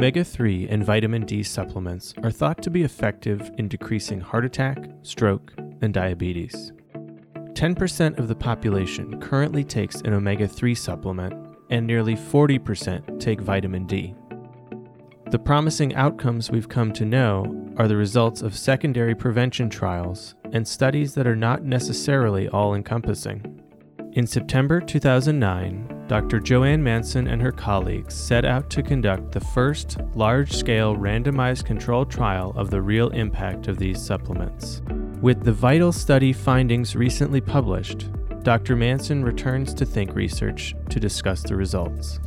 Omega 3 and vitamin D supplements are thought to be effective in decreasing heart attack, stroke, and diabetes. 10% of the population currently takes an omega 3 supplement, and nearly 40% take vitamin D. The promising outcomes we've come to know are the results of secondary prevention trials and studies that are not necessarily all encompassing. In September 2009, Dr. Joanne Manson and her colleagues set out to conduct the first large scale randomized controlled trial of the real impact of these supplements. With the vital study findings recently published, Dr. Manson returns to Think Research to discuss the results.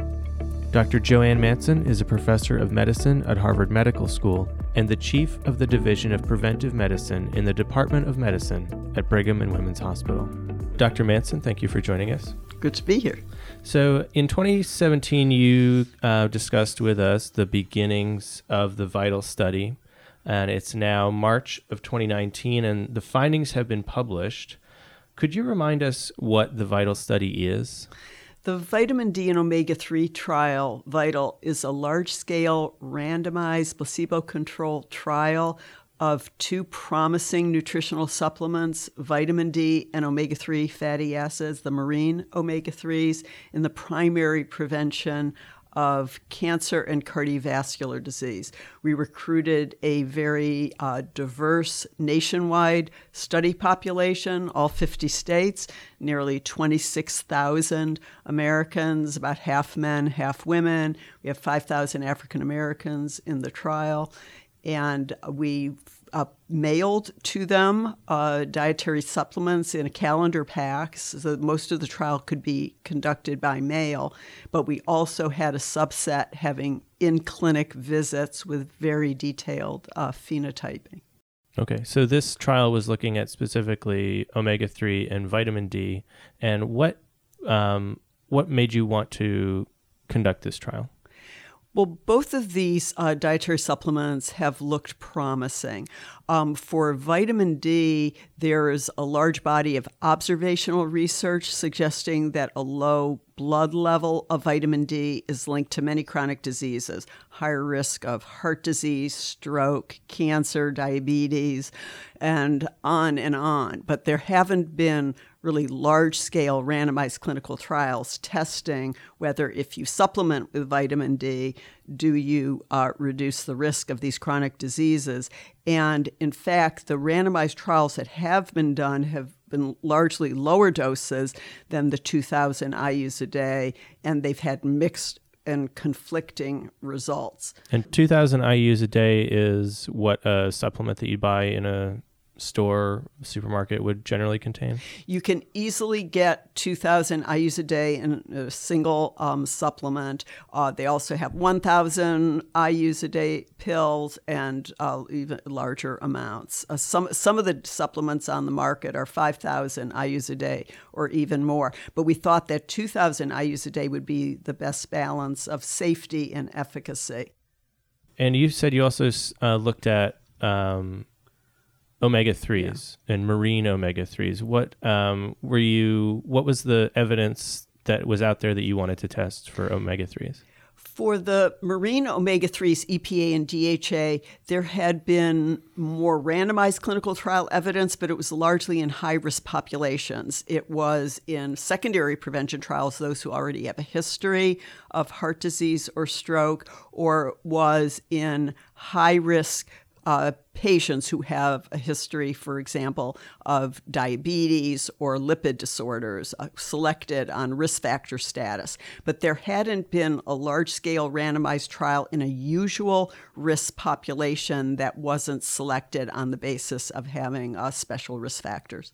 Dr. Joanne Manson is a professor of medicine at Harvard Medical School and the chief of the Division of Preventive Medicine in the Department of Medicine at Brigham and Women's Hospital. Dr. Manson, thank you for joining us. Good to be here. So, in 2017, you uh, discussed with us the beginnings of the VITAL study, and it's now March of 2019, and the findings have been published. Could you remind us what the VITAL study is? The vitamin D and omega 3 trial, VITAL, is a large scale randomized placebo controlled trial of two promising nutritional supplements, vitamin D and omega 3 fatty acids, the marine omega 3s, in the primary prevention of cancer and cardiovascular disease. We recruited a very uh, diverse nationwide study population, all 50 states, nearly 26,000 Americans, about half men, half women. We have 5,000 African Americans in the trial and we uh, mailed to them uh, dietary supplements in a calendar pack so that most of the trial could be conducted by mail. But we also had a subset having in clinic visits with very detailed uh, phenotyping. Okay, so this trial was looking at specifically omega three and vitamin D, and what um, what made you want to conduct this trial? Well, both of these uh, dietary supplements have looked promising. Um, for vitamin D, there is a large body of observational research suggesting that a low blood level of vitamin D is linked to many chronic diseases, higher risk of heart disease, stroke, cancer, diabetes, and on and on. But there haven't been really large scale randomized clinical trials testing whether if you supplement with vitamin D, do you uh, reduce the risk of these chronic diseases. And in fact, the randomized trials that have been done have been largely lower doses than the 2,000 IUs a day, and they've had mixed and conflicting results. And 2,000 IUs a day is what a supplement that you buy in a store supermarket would generally contain? You can easily get 2,000 IUs a day in a single um, supplement. Uh, they also have 1,000 IUs a day pills and uh, even larger amounts. Uh, some some of the supplements on the market are 5,000 IUs a day or even more. But we thought that 2,000 IUs a day would be the best balance of safety and efficacy. And you said you also uh, looked at um, omega threes yeah. and marine omega threes. What um, were you? What was the evidence that was out there that you wanted to test for omega threes? For the marine omega 3s, EPA and DHA, there had been more randomized clinical trial evidence, but it was largely in high risk populations. It was in secondary prevention trials, those who already have a history of heart disease or stroke, or was in high risk uh, patients who have a history, for example, of diabetes or lipid disorders uh, selected on risk factor status. But there hadn't been a large scale randomized trial in a usual risk population that wasn't selected on the basis of having uh, special risk factors.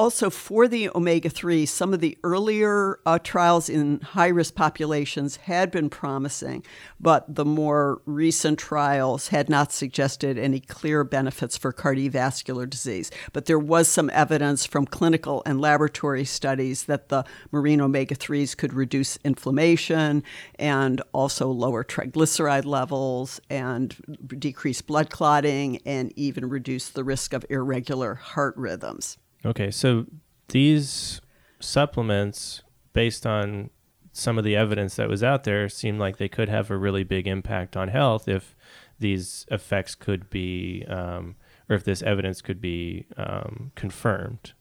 Also for the omega 3, some of the earlier uh, trials in high risk populations had been promising, but the more recent trials had not suggested any clear benefits for cardiovascular disease. But there was some evidence from clinical and laboratory studies that the marine omega 3s could reduce inflammation and also lower triglyceride levels and decrease blood clotting and even reduce the risk of irregular heart rhythms. Okay, so these supplements, based on some of the evidence that was out there, seem like they could have a really big impact on health if these effects could be, um, or if this evidence could be um, confirmed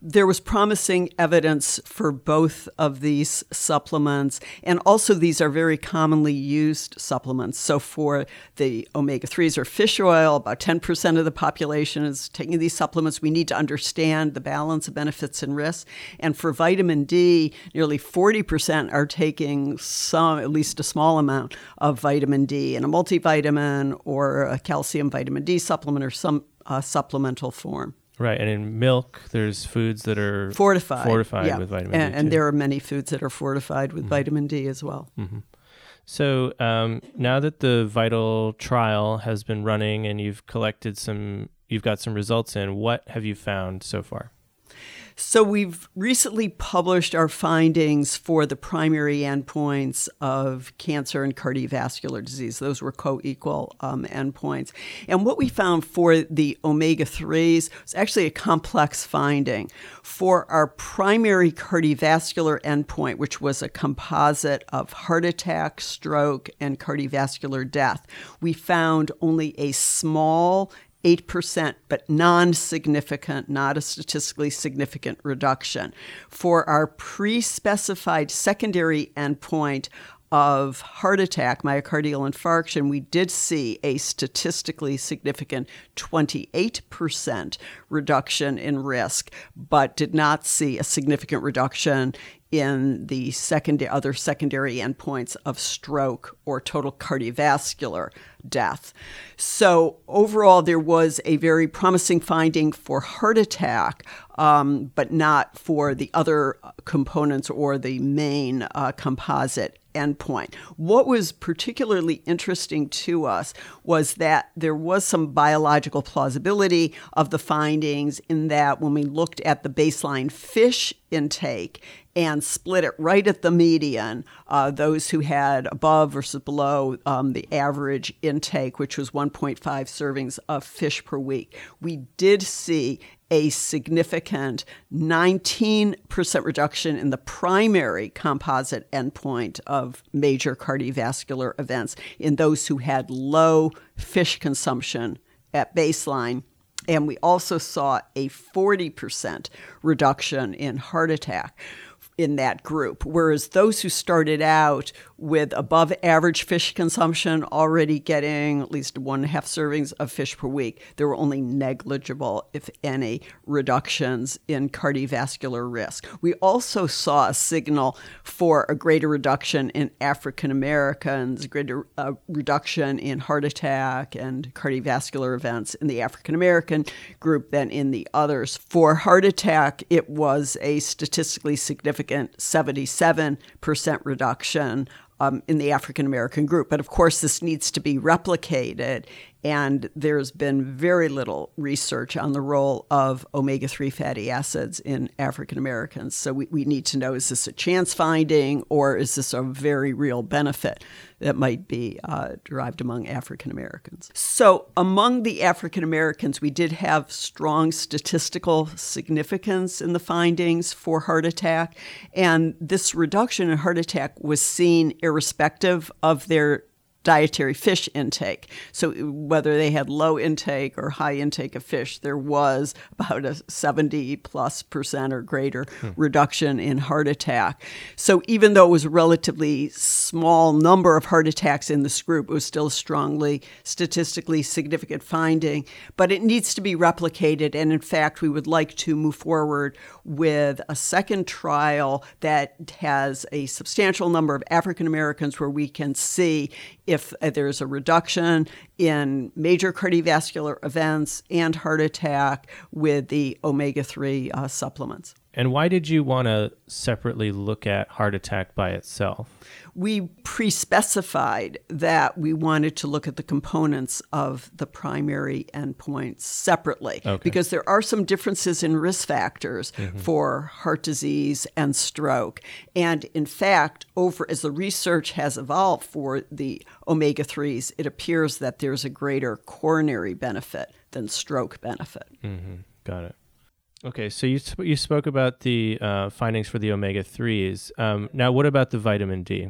there was promising evidence for both of these supplements, and also these are very commonly used supplements. So, for the omega 3s or fish oil, about 10% of the population is taking these supplements. We need to understand the balance of benefits and risks. And for vitamin D, nearly 40% are taking some, at least a small amount of vitamin D in a multivitamin or a calcium vitamin D supplement or some uh, supplemental form. Right, and in milk, there's foods that are fortified, fortified yeah. with vitamin and, D. And there are many foods that are fortified with mm-hmm. vitamin D as well. Mm-hmm. So um, now that the Vital trial has been running and you've collected some, you've got some results in. What have you found so far? So, we've recently published our findings for the primary endpoints of cancer and cardiovascular disease. Those were co equal um, endpoints. And what we found for the omega 3s was actually a complex finding. For our primary cardiovascular endpoint, which was a composite of heart attack, stroke, and cardiovascular death, we found only a small 8%, but non significant, not a statistically significant reduction. For our pre specified secondary endpoint of heart attack, myocardial infarction, we did see a statistically significant 28% reduction in risk, but did not see a significant reduction in the other secondary endpoints of stroke or total cardiovascular death. So, overall, there was a very promising finding for heart attack, um, but not for the other components or the main uh, composite endpoint. What was particularly interesting to us was that there was some biological plausibility of the findings in that when we looked at the baseline fish intake and split it right at the median, uh, those who had above versus below um, the average intake, which was 1.5 servings of fish per week, we did see a significant 19% reduction in the primary composite endpoint of major cardiovascular events in those who had low fish consumption at baseline. And we also saw a 40% reduction in heart attack in that group. Whereas those who started out with above average fish consumption, already getting at least one and a half servings of fish per week, there were only negligible, if any, reductions in cardiovascular risk. We also saw a signal for a greater reduction in African Americans, greater uh, reduction in heart attack and cardiovascular events in the African American group than in the others. For heart attack, it was a statistically significant 77% reduction um, in the African American group. But of course, this needs to be replicated and there's been very little research on the role of omega 3 fatty acids in African Americans. So we, we need to know is this a chance finding or is this a very real benefit that might be uh, derived among African Americans? So among the African Americans, we did have strong statistical significance in the findings for heart attack. And this reduction in heart attack was seen irrespective of their dietary fish intake. So whether they had low intake or high intake of fish, there was about a 70 plus percent or greater hmm. reduction in heart attack. So even though it was a relatively small number of heart attacks in this group, it was still a strongly statistically significant finding. But it needs to be replicated. And in fact, we would like to move forward with a second trial that has a substantial number of African Americans where we can see if there's a reduction in major cardiovascular events and heart attack with the omega 3 uh, supplements. And why did you want to separately look at heart attack by itself? We pre specified that we wanted to look at the components of the primary endpoints separately Okay. because there are some differences in risk factors for heart disease and stroke. And in fact, over as the research has evolved for the omega 3s, it appears that there's a greater coronary benefit than stroke benefit. Mm-hmm. Got it. Okay, so you sp- you spoke about the uh, findings for the omega threes. Um, now, what about the vitamin D?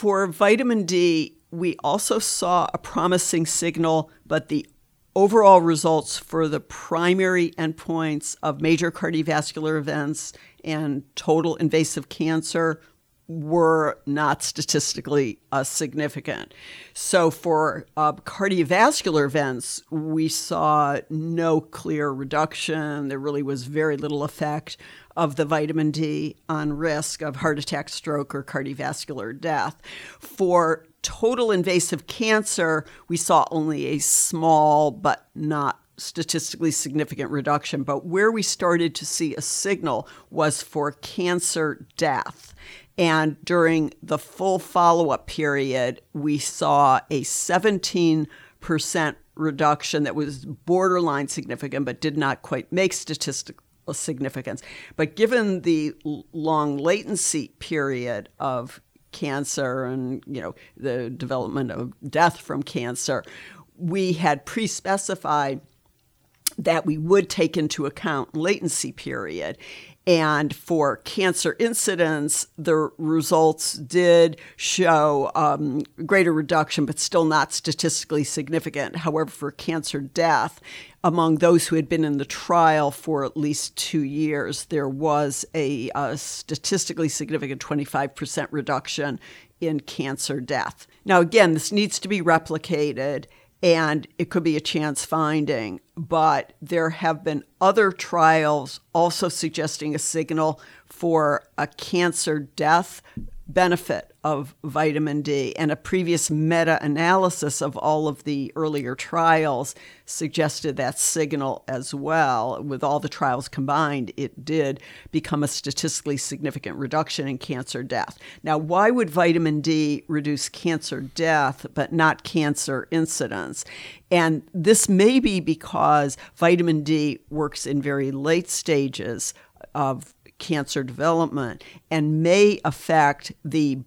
For vitamin D, we also saw a promising signal, but the overall results for the primary endpoints of major cardiovascular events and total invasive cancer were not statistically uh, significant. So, for uh, cardiovascular events, we saw no clear reduction. There really was very little effect of the vitamin D on risk of heart attack, stroke, or cardiovascular death. For total invasive cancer, we saw only a small but not statistically significant reduction. But where we started to see a signal was for cancer death. And during the full follow up period, we saw a 17% reduction that was borderline significant but did not quite make statistical significance. But given the long latency period of cancer and you know the development of death from cancer, we had pre-specified that we would take into account latency period. And for cancer incidence, the results did show um, greater reduction, but still not statistically significant. However, for cancer death, among those who had been in the trial for at least two years, there was a, a statistically significant 25% reduction in cancer death. Now, again, this needs to be replicated and it could be a chance finding. But there have been other trials also suggesting a signal for a cancer death benefit of vitamin D. And a previous meta analysis of all of the earlier trials suggested that signal as well. With all the trials combined, it did become a statistically significant reduction in cancer death. Now, why would vitamin D reduce cancer death but not cancer incidence? And this may be because vitamin D works in very late stages of cancer development and may affect the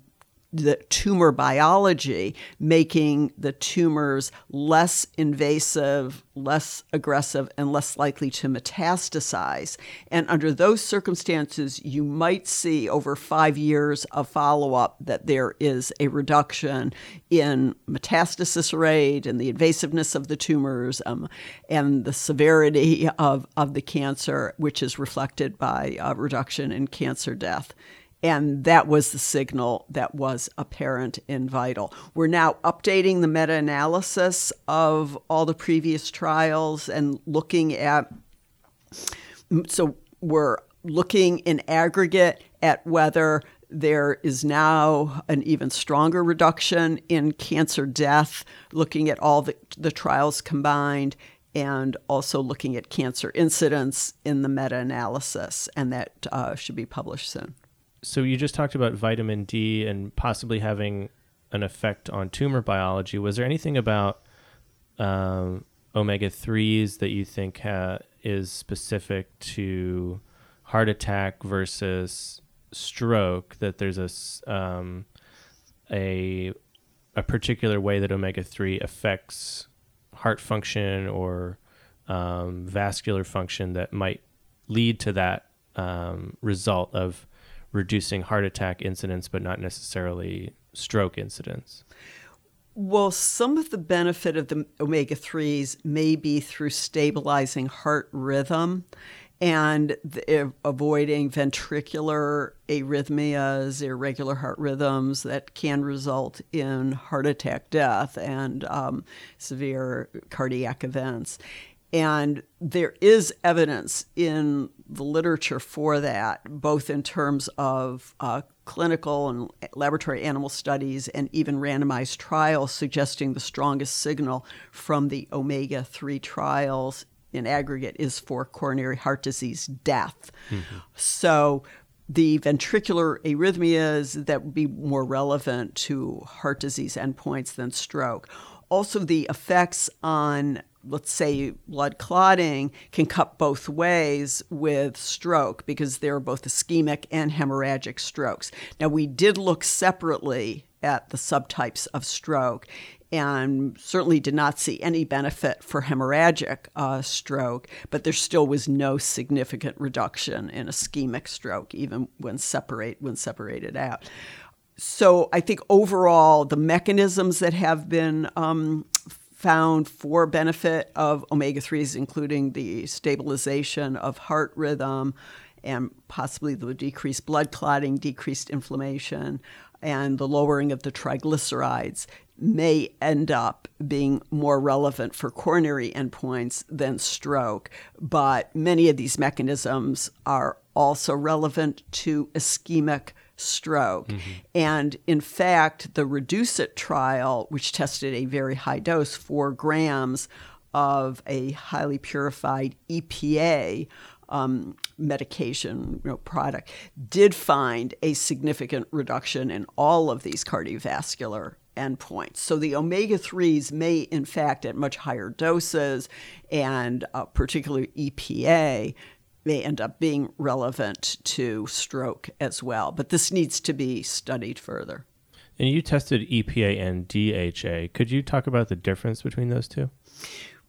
the tumor biology, making the tumors less invasive, less aggressive, and less likely to metastasize. And under those circumstances, you might see over five years of follow up that there is a reduction in metastasis rate and the invasiveness of the tumors um, and the severity of, of the cancer, which is reflected by a reduction in cancer death. And that was the signal that was apparent in Vital. We're now updating the meta analysis of all the previous trials and looking at, so we're looking in aggregate at whether there is now an even stronger reduction in cancer death, looking at all the, the trials combined, and also looking at cancer incidence in the meta analysis. And that uh, should be published soon so you just talked about vitamin D and possibly having an effect on tumor biology. Was there anything about um, omega threes that you think ha- is specific to heart attack versus stroke? That there's a um, a a particular way that omega three affects heart function or um, vascular function that might lead to that um, result of reducing heart attack incidence, but not necessarily stroke incidence? Well, some of the benefit of the omega 3s may be through stabilizing heart rhythm and the, avoiding ventricular arrhythmias, irregular heart rhythms that can result in heart attack death and um, severe cardiac events. And there is evidence in the literature for that, both in terms of uh, clinical and laboratory animal studies and even randomized trials suggesting the strongest signal from the omega 3 trials in aggregate is for coronary heart disease death. Mm-hmm. So the ventricular arrhythmias that would be more relevant to heart disease endpoints than stroke. Also, the effects on let's say blood clotting can cut both ways with stroke because there are both ischemic and hemorrhagic strokes. Now, we did look separately at the subtypes of stroke and certainly did not see any benefit for hemorrhagic uh, stroke, but there still was no significant reduction in ischemic stroke, even when separate when separated out. So I think overall, the mechanisms that have been um, found for benefit of omega 3s, including the stabilization of heart rhythm and possibly the decreased blood clotting, decreased inflammation, and the lowering of the triglycerides, may end up being more relevant for coronary endpoints than stroke. But many of these mechanisms are also relevant to ischemic stroke. Mm-hmm. And in fact, the REDUCE-IT trial, which tested a very high dose, four grams of a highly purified EPA um, medication you know, product, did find a significant reduction in all of these cardiovascular endpoints. So the omega 3s may, in fact, at much higher doses, and uh, particularly EPA, may end up being relevant to stroke as well. But this needs to be studied further. And you tested EPA and DHA. Could you talk about the difference between those two?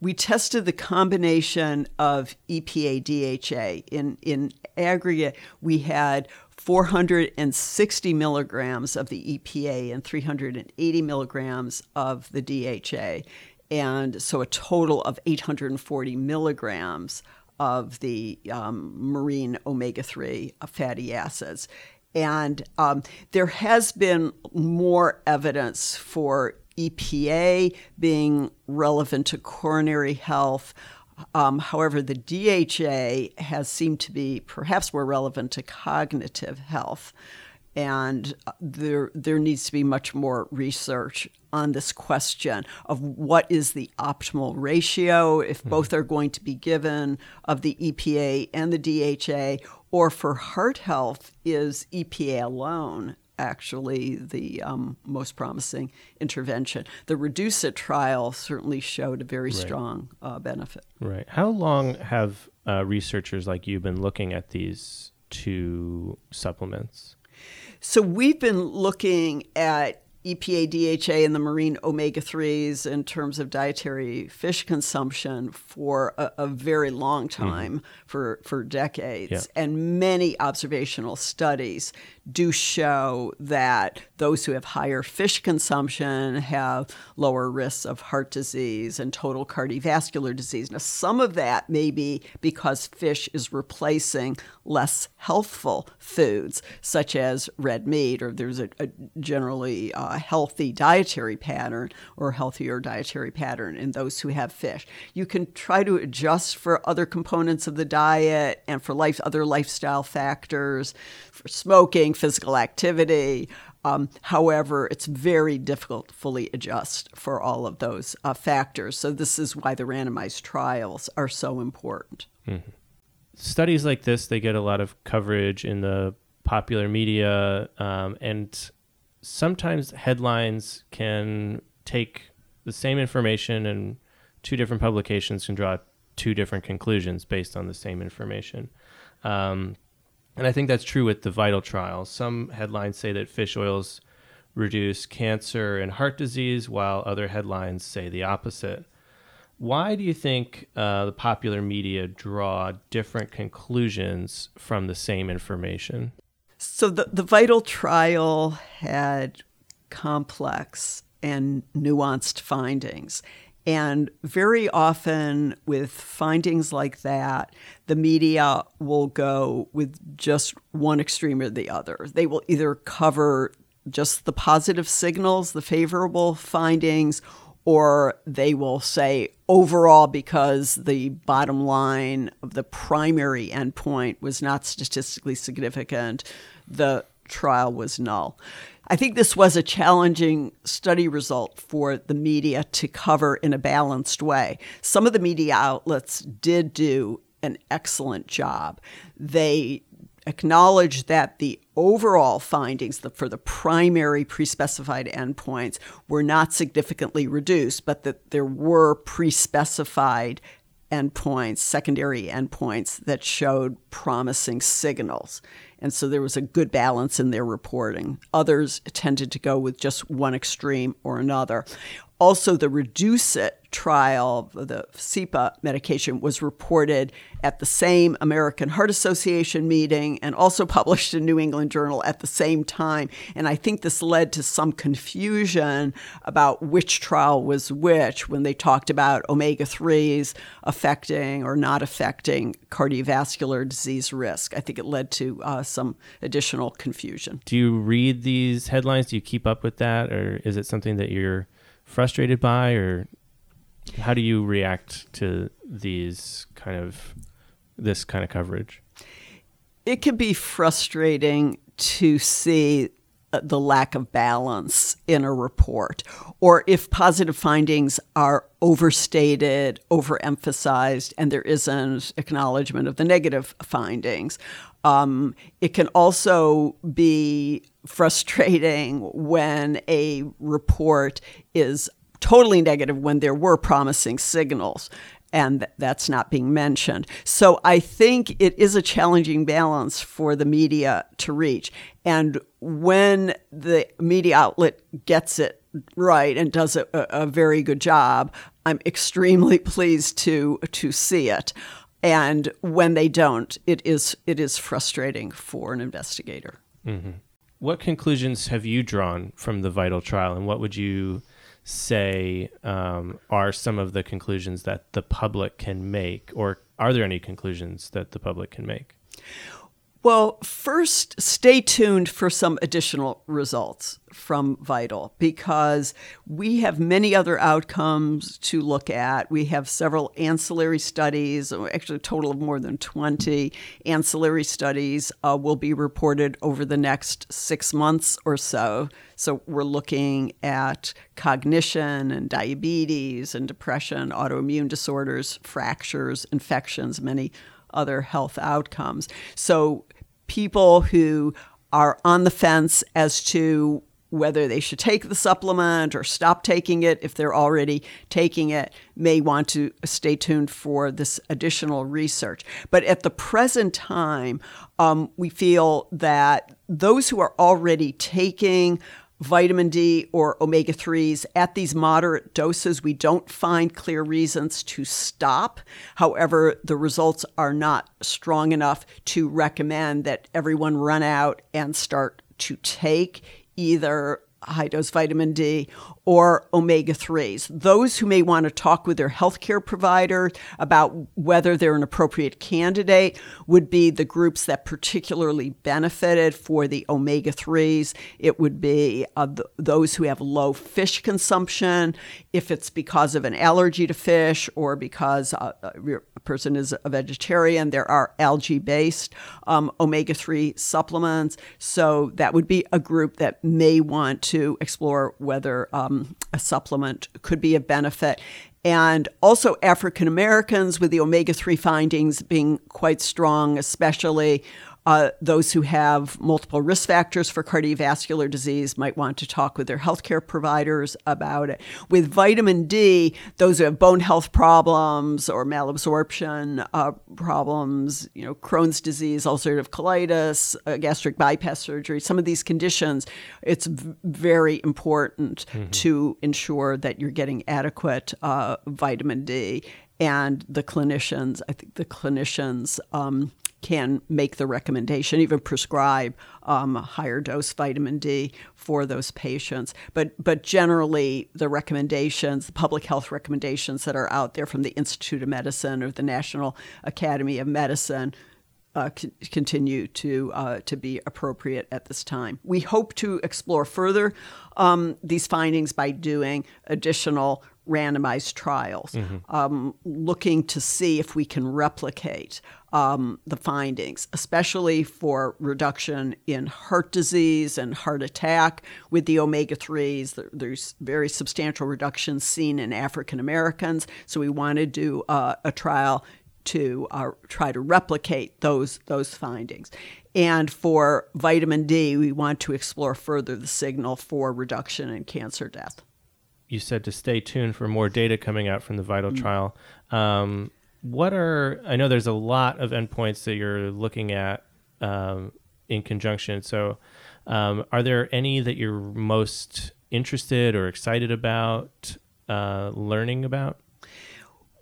We tested the combination of EPA DHA. In, in aggregate, we had 460 milligrams of the EPA and 380 milligrams of the DHA. And so a total of 840 milligrams of the um, marine omega 3 fatty acids. And um, there has been more evidence for EPA being relevant to coronary health. Um, however, the DHA has seemed to be perhaps more relevant to cognitive health and there there needs to be much more research on this question of what is the optimal ratio if mm-hmm. both are going to be given of the EPA and the DHA or for heart health is EPA alone actually the um, most promising intervention. The REDUCE-IT trial certainly showed a very right. strong uh, benefit. Right. How long have uh, researchers like you been looking at these two supplements? So we've been looking at EPA, DHA, and the marine omega 3s in terms of dietary fish consumption for a, a very long mm-hmm. time, mm-hmm. for, for decades. Yeah. And many observational studies do show that those who have higher fish consumption have lower risks of heart disease and total cardiovascular disease. Now, some of that may be because fish is replacing less healthful foods, such as red meat, or there's a, a generally uh, healthy dietary pattern or healthier dietary pattern in those who have fish. You can try to adjust for other components of the diet and for life, other lifestyle factors, for smoking physical activity. Um, however, it's very difficult to fully adjust for all of those uh, factors. So, this is why the randomized trials are so important. Mm-hmm. Studies like this, they get a lot of coverage in the popular media, um, and sometimes headlines can take the same information and two different publications can draw two different conclusions based on the same information. Um, and I think that's true with the vital trials. Some headlines say that fish oils reduce cancer and heart disease, while other headlines say the opposite. Why do you think uh, the popular media draw different conclusions from the same information? So, the, the vital trial had complex and nuanced findings. And very often, with findings like that, the media will go with just one extreme or the other. They will either cover just the positive signals, the favorable findings, or they will say overall because the bottom line of the primary endpoint was not statistically significant, the trial was null. I think this was a challenging study result for the media to cover in a balanced way. Some of the media outlets did do an excellent job. They acknowledged that the overall findings for the primary pre-specified endpoints were not significantly reduced, but that there were pre-specified endpoints, secondary endpoints that showed promising signals. And so there was a good balance in their reporting. Others tended to go with just one extreme or another. Also, the REDUCE-IT trial, Vascepa medication, was reported at the same American Heart Association meeting and also published in New England Journal at the same time. And I think this led to some confusion about which trial was which when they talked about omega 3s affecting or not affecting cardiovascular disease risk. I think it led to uh, some additional confusion. Do you read these headlines? Do you keep up with that? Or is it something that you're frustrated by? Or how do you react to these kind of this kind of coverage? It can be frustrating to see uh, the lack of balance in a report, or if positive findings are overstated, overemphasized, and there isn't acknowledgement of the negative findings. Um, it can also be frustrating when a report is totally negative when there were promising signals and that's not being mentioned. So I think it is a challenging balance for the media to reach. And when the media outlet gets it right and does a, a very good job, I'm extremely pleased to to see it. And when they don't, it is it is frustrating for an investigator. Mm-hmm. What conclusions have you drawn from the VITAL trial, and what would you say um, are some of the conclusions that the public can make, or are there any conclusions that the public can make? Well, first, stay tuned for some additional results from Vital because we have many other outcomes to look at. We have several ancillary studies, actually, a total of more than 20 ancillary studies uh, will be reported over the next six months or so. So, we're looking at cognition and diabetes and depression, autoimmune disorders, fractures, infections, many other health outcomes. So, people who are on the fence as to whether they should take the supplement or stop taking it if they're already taking it may want to stay tuned for this additional research. But at the present time, um, we feel that those who are already taking vitamin D or omega 3s at these moderate doses. We don't find clear reasons to stop. However, the results are not strong enough to recommend that everyone run out and start to take either high dose vitamin D or omega 3s. Those who may want to talk with their healthcare provider about whether they're an appropriate candidate would be the groups that particularly benefited for the omega 3s. It would be uh, th- those who have low fish consumption, if it's because of an allergy to fish or because uh, a person is a vegetarian, there are algae based um, omega 3 supplements. So that would be a group that may want to explore whether. Um, um, a supplement could be a benefit. And also, African Americans with the omega 3 findings being quite strong, especially uh, those who have multiple risk factors for cardiovascular disease might want to talk with their healthcare providers about it. With vitamin D, those who have bone health problems or malabsorption uh, problems, you know, Crohn's disease, ulcerative colitis, uh, gastric bypass surgery, some of these conditions, it's v- very important mm-hmm. to ensure that you're getting adequate uh, vitamin D. And the clinicians, I think the clinicians, um, can make the recommendation, even prescribe um, higher dose vitamin D for those patients. But but generally, the recommendations, the public health recommendations that are out there from the Institute of Medicine or the National Academy of Medicine, uh, continue to uh, to be appropriate at this time. We hope to explore further um, these findings by doing additional randomized trials, mm-hmm. um, looking to see if we can replicate um, the findings, especially for reduction in heart disease and heart attack with the omega 3s. There's very substantial reductions seen in African Americans. So we want to do uh, a trial to uh, try to replicate those those findings. And for vitamin D, we want to explore further the signal for reduction in cancer death. You said to stay tuned for more data coming out from the VITAL mm-hmm. trial. Um, what are I know there's a lot of endpoints that you're looking at um, in conjunction. So, um, are there any that you're most interested or excited about uh, learning about?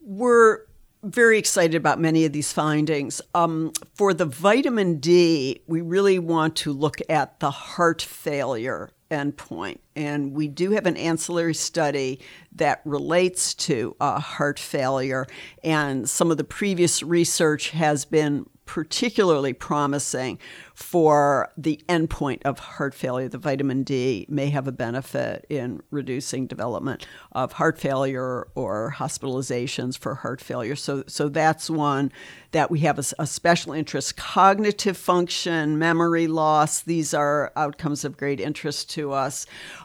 We're very excited about many of these findings. Um, for the vitamin D, we really want to look at the heart failure endpoint. And we do have an ancillary study that relates to uh, heart failure. And some of the previous research has been particularly promising for the endpoint of heart failure. The vitamin D may have a benefit in reducing development of heart failure or hospitalizations for heart failure. So, so that's one that we have a, a special interest. Cognitive function, memory loss, these are outcomes of great interest to us.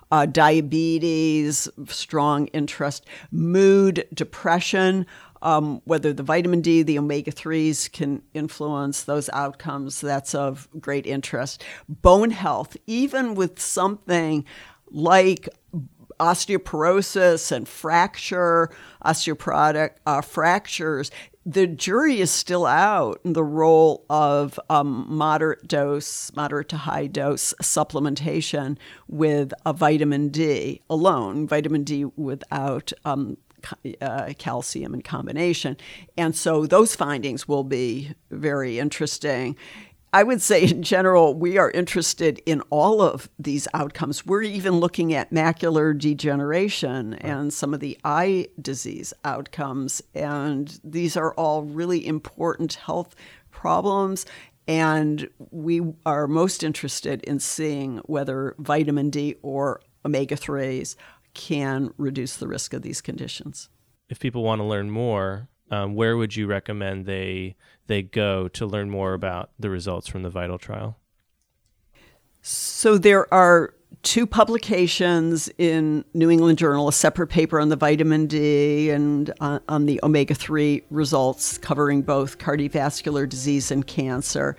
Uh, diabetes, strong interest. Mood, depression um, whether the vitamin D, the omega 3s can influence those outcomes, that's of great interest. Bone health, even with something like osteoporosis and fracture, osteoporotic uh, fractures, the jury is still out in the role of um, moderate dose, moderate to high dose supplementation with a vitamin D alone, vitamin D without um, uh, calcium in combination. And so those findings will be very interesting. I would say, in general, we are interested in all of these outcomes. We're even looking at macular degeneration and some of the eye disease outcomes. And these are all really important health problems. And we are most interested in seeing whether vitamin D or omega 3s can reduce the risk of these conditions. If people want to learn more, um, where would you recommend they they go to learn more about the results from the Vital trial? So there are two publications in New England Journal, a separate paper on the vitamin D and uh, on the omega 3 results covering both cardiovascular disease and cancer.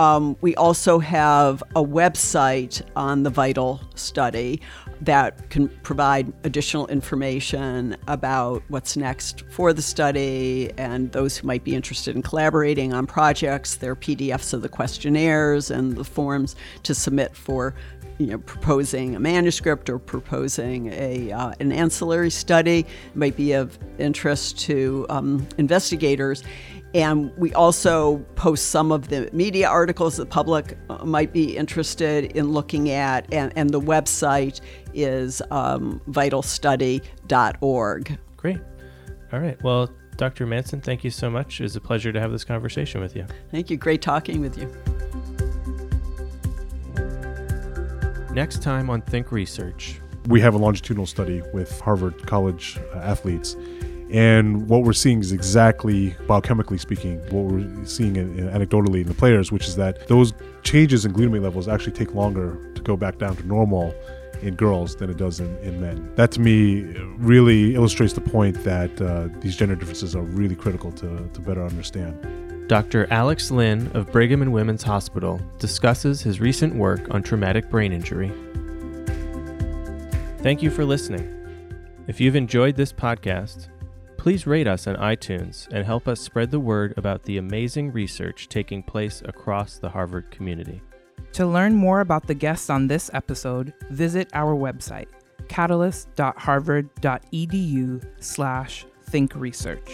Um, we also have a website on the Vital study that can provide additional information about what's next for the study and those who might be interested in collaborating on projects. There are PDFs of the questionnaires and the forms to submit for you know, proposing a manuscript or proposing a, uh, an ancillary study might be of interest to um, investigators. And we also post some of the media articles the public uh, might be interested in looking at, and, and the website is um, vitalstudy.org. Great. All right. Well, Dr. Manson, thank you so much. It was a pleasure to have this conversation with you. Thank you. Great talking with you. Next time on Think Research. We have a longitudinal study with Harvard College uh, athletes and what we're seeing is exactly, biochemically speaking, what we're seeing in, in anecdotally in the players, which is that those changes in glutamate levels actually take longer to go back down to normal in girls than it does in, in men. That to me really illustrates the point that uh, these gender differences are really critical to, to better understand. Dr. Alex Lin of Brigham and Women's Hospital discusses his recent work on traumatic brain injury. Thank you for listening. If you've enjoyed this podcast, Please rate us on iTunes and help us spread the word about the amazing research taking place across the Harvard community. To learn more about the guests on this episode, visit our website, catalyst.harvard.edu slash thinkresearch.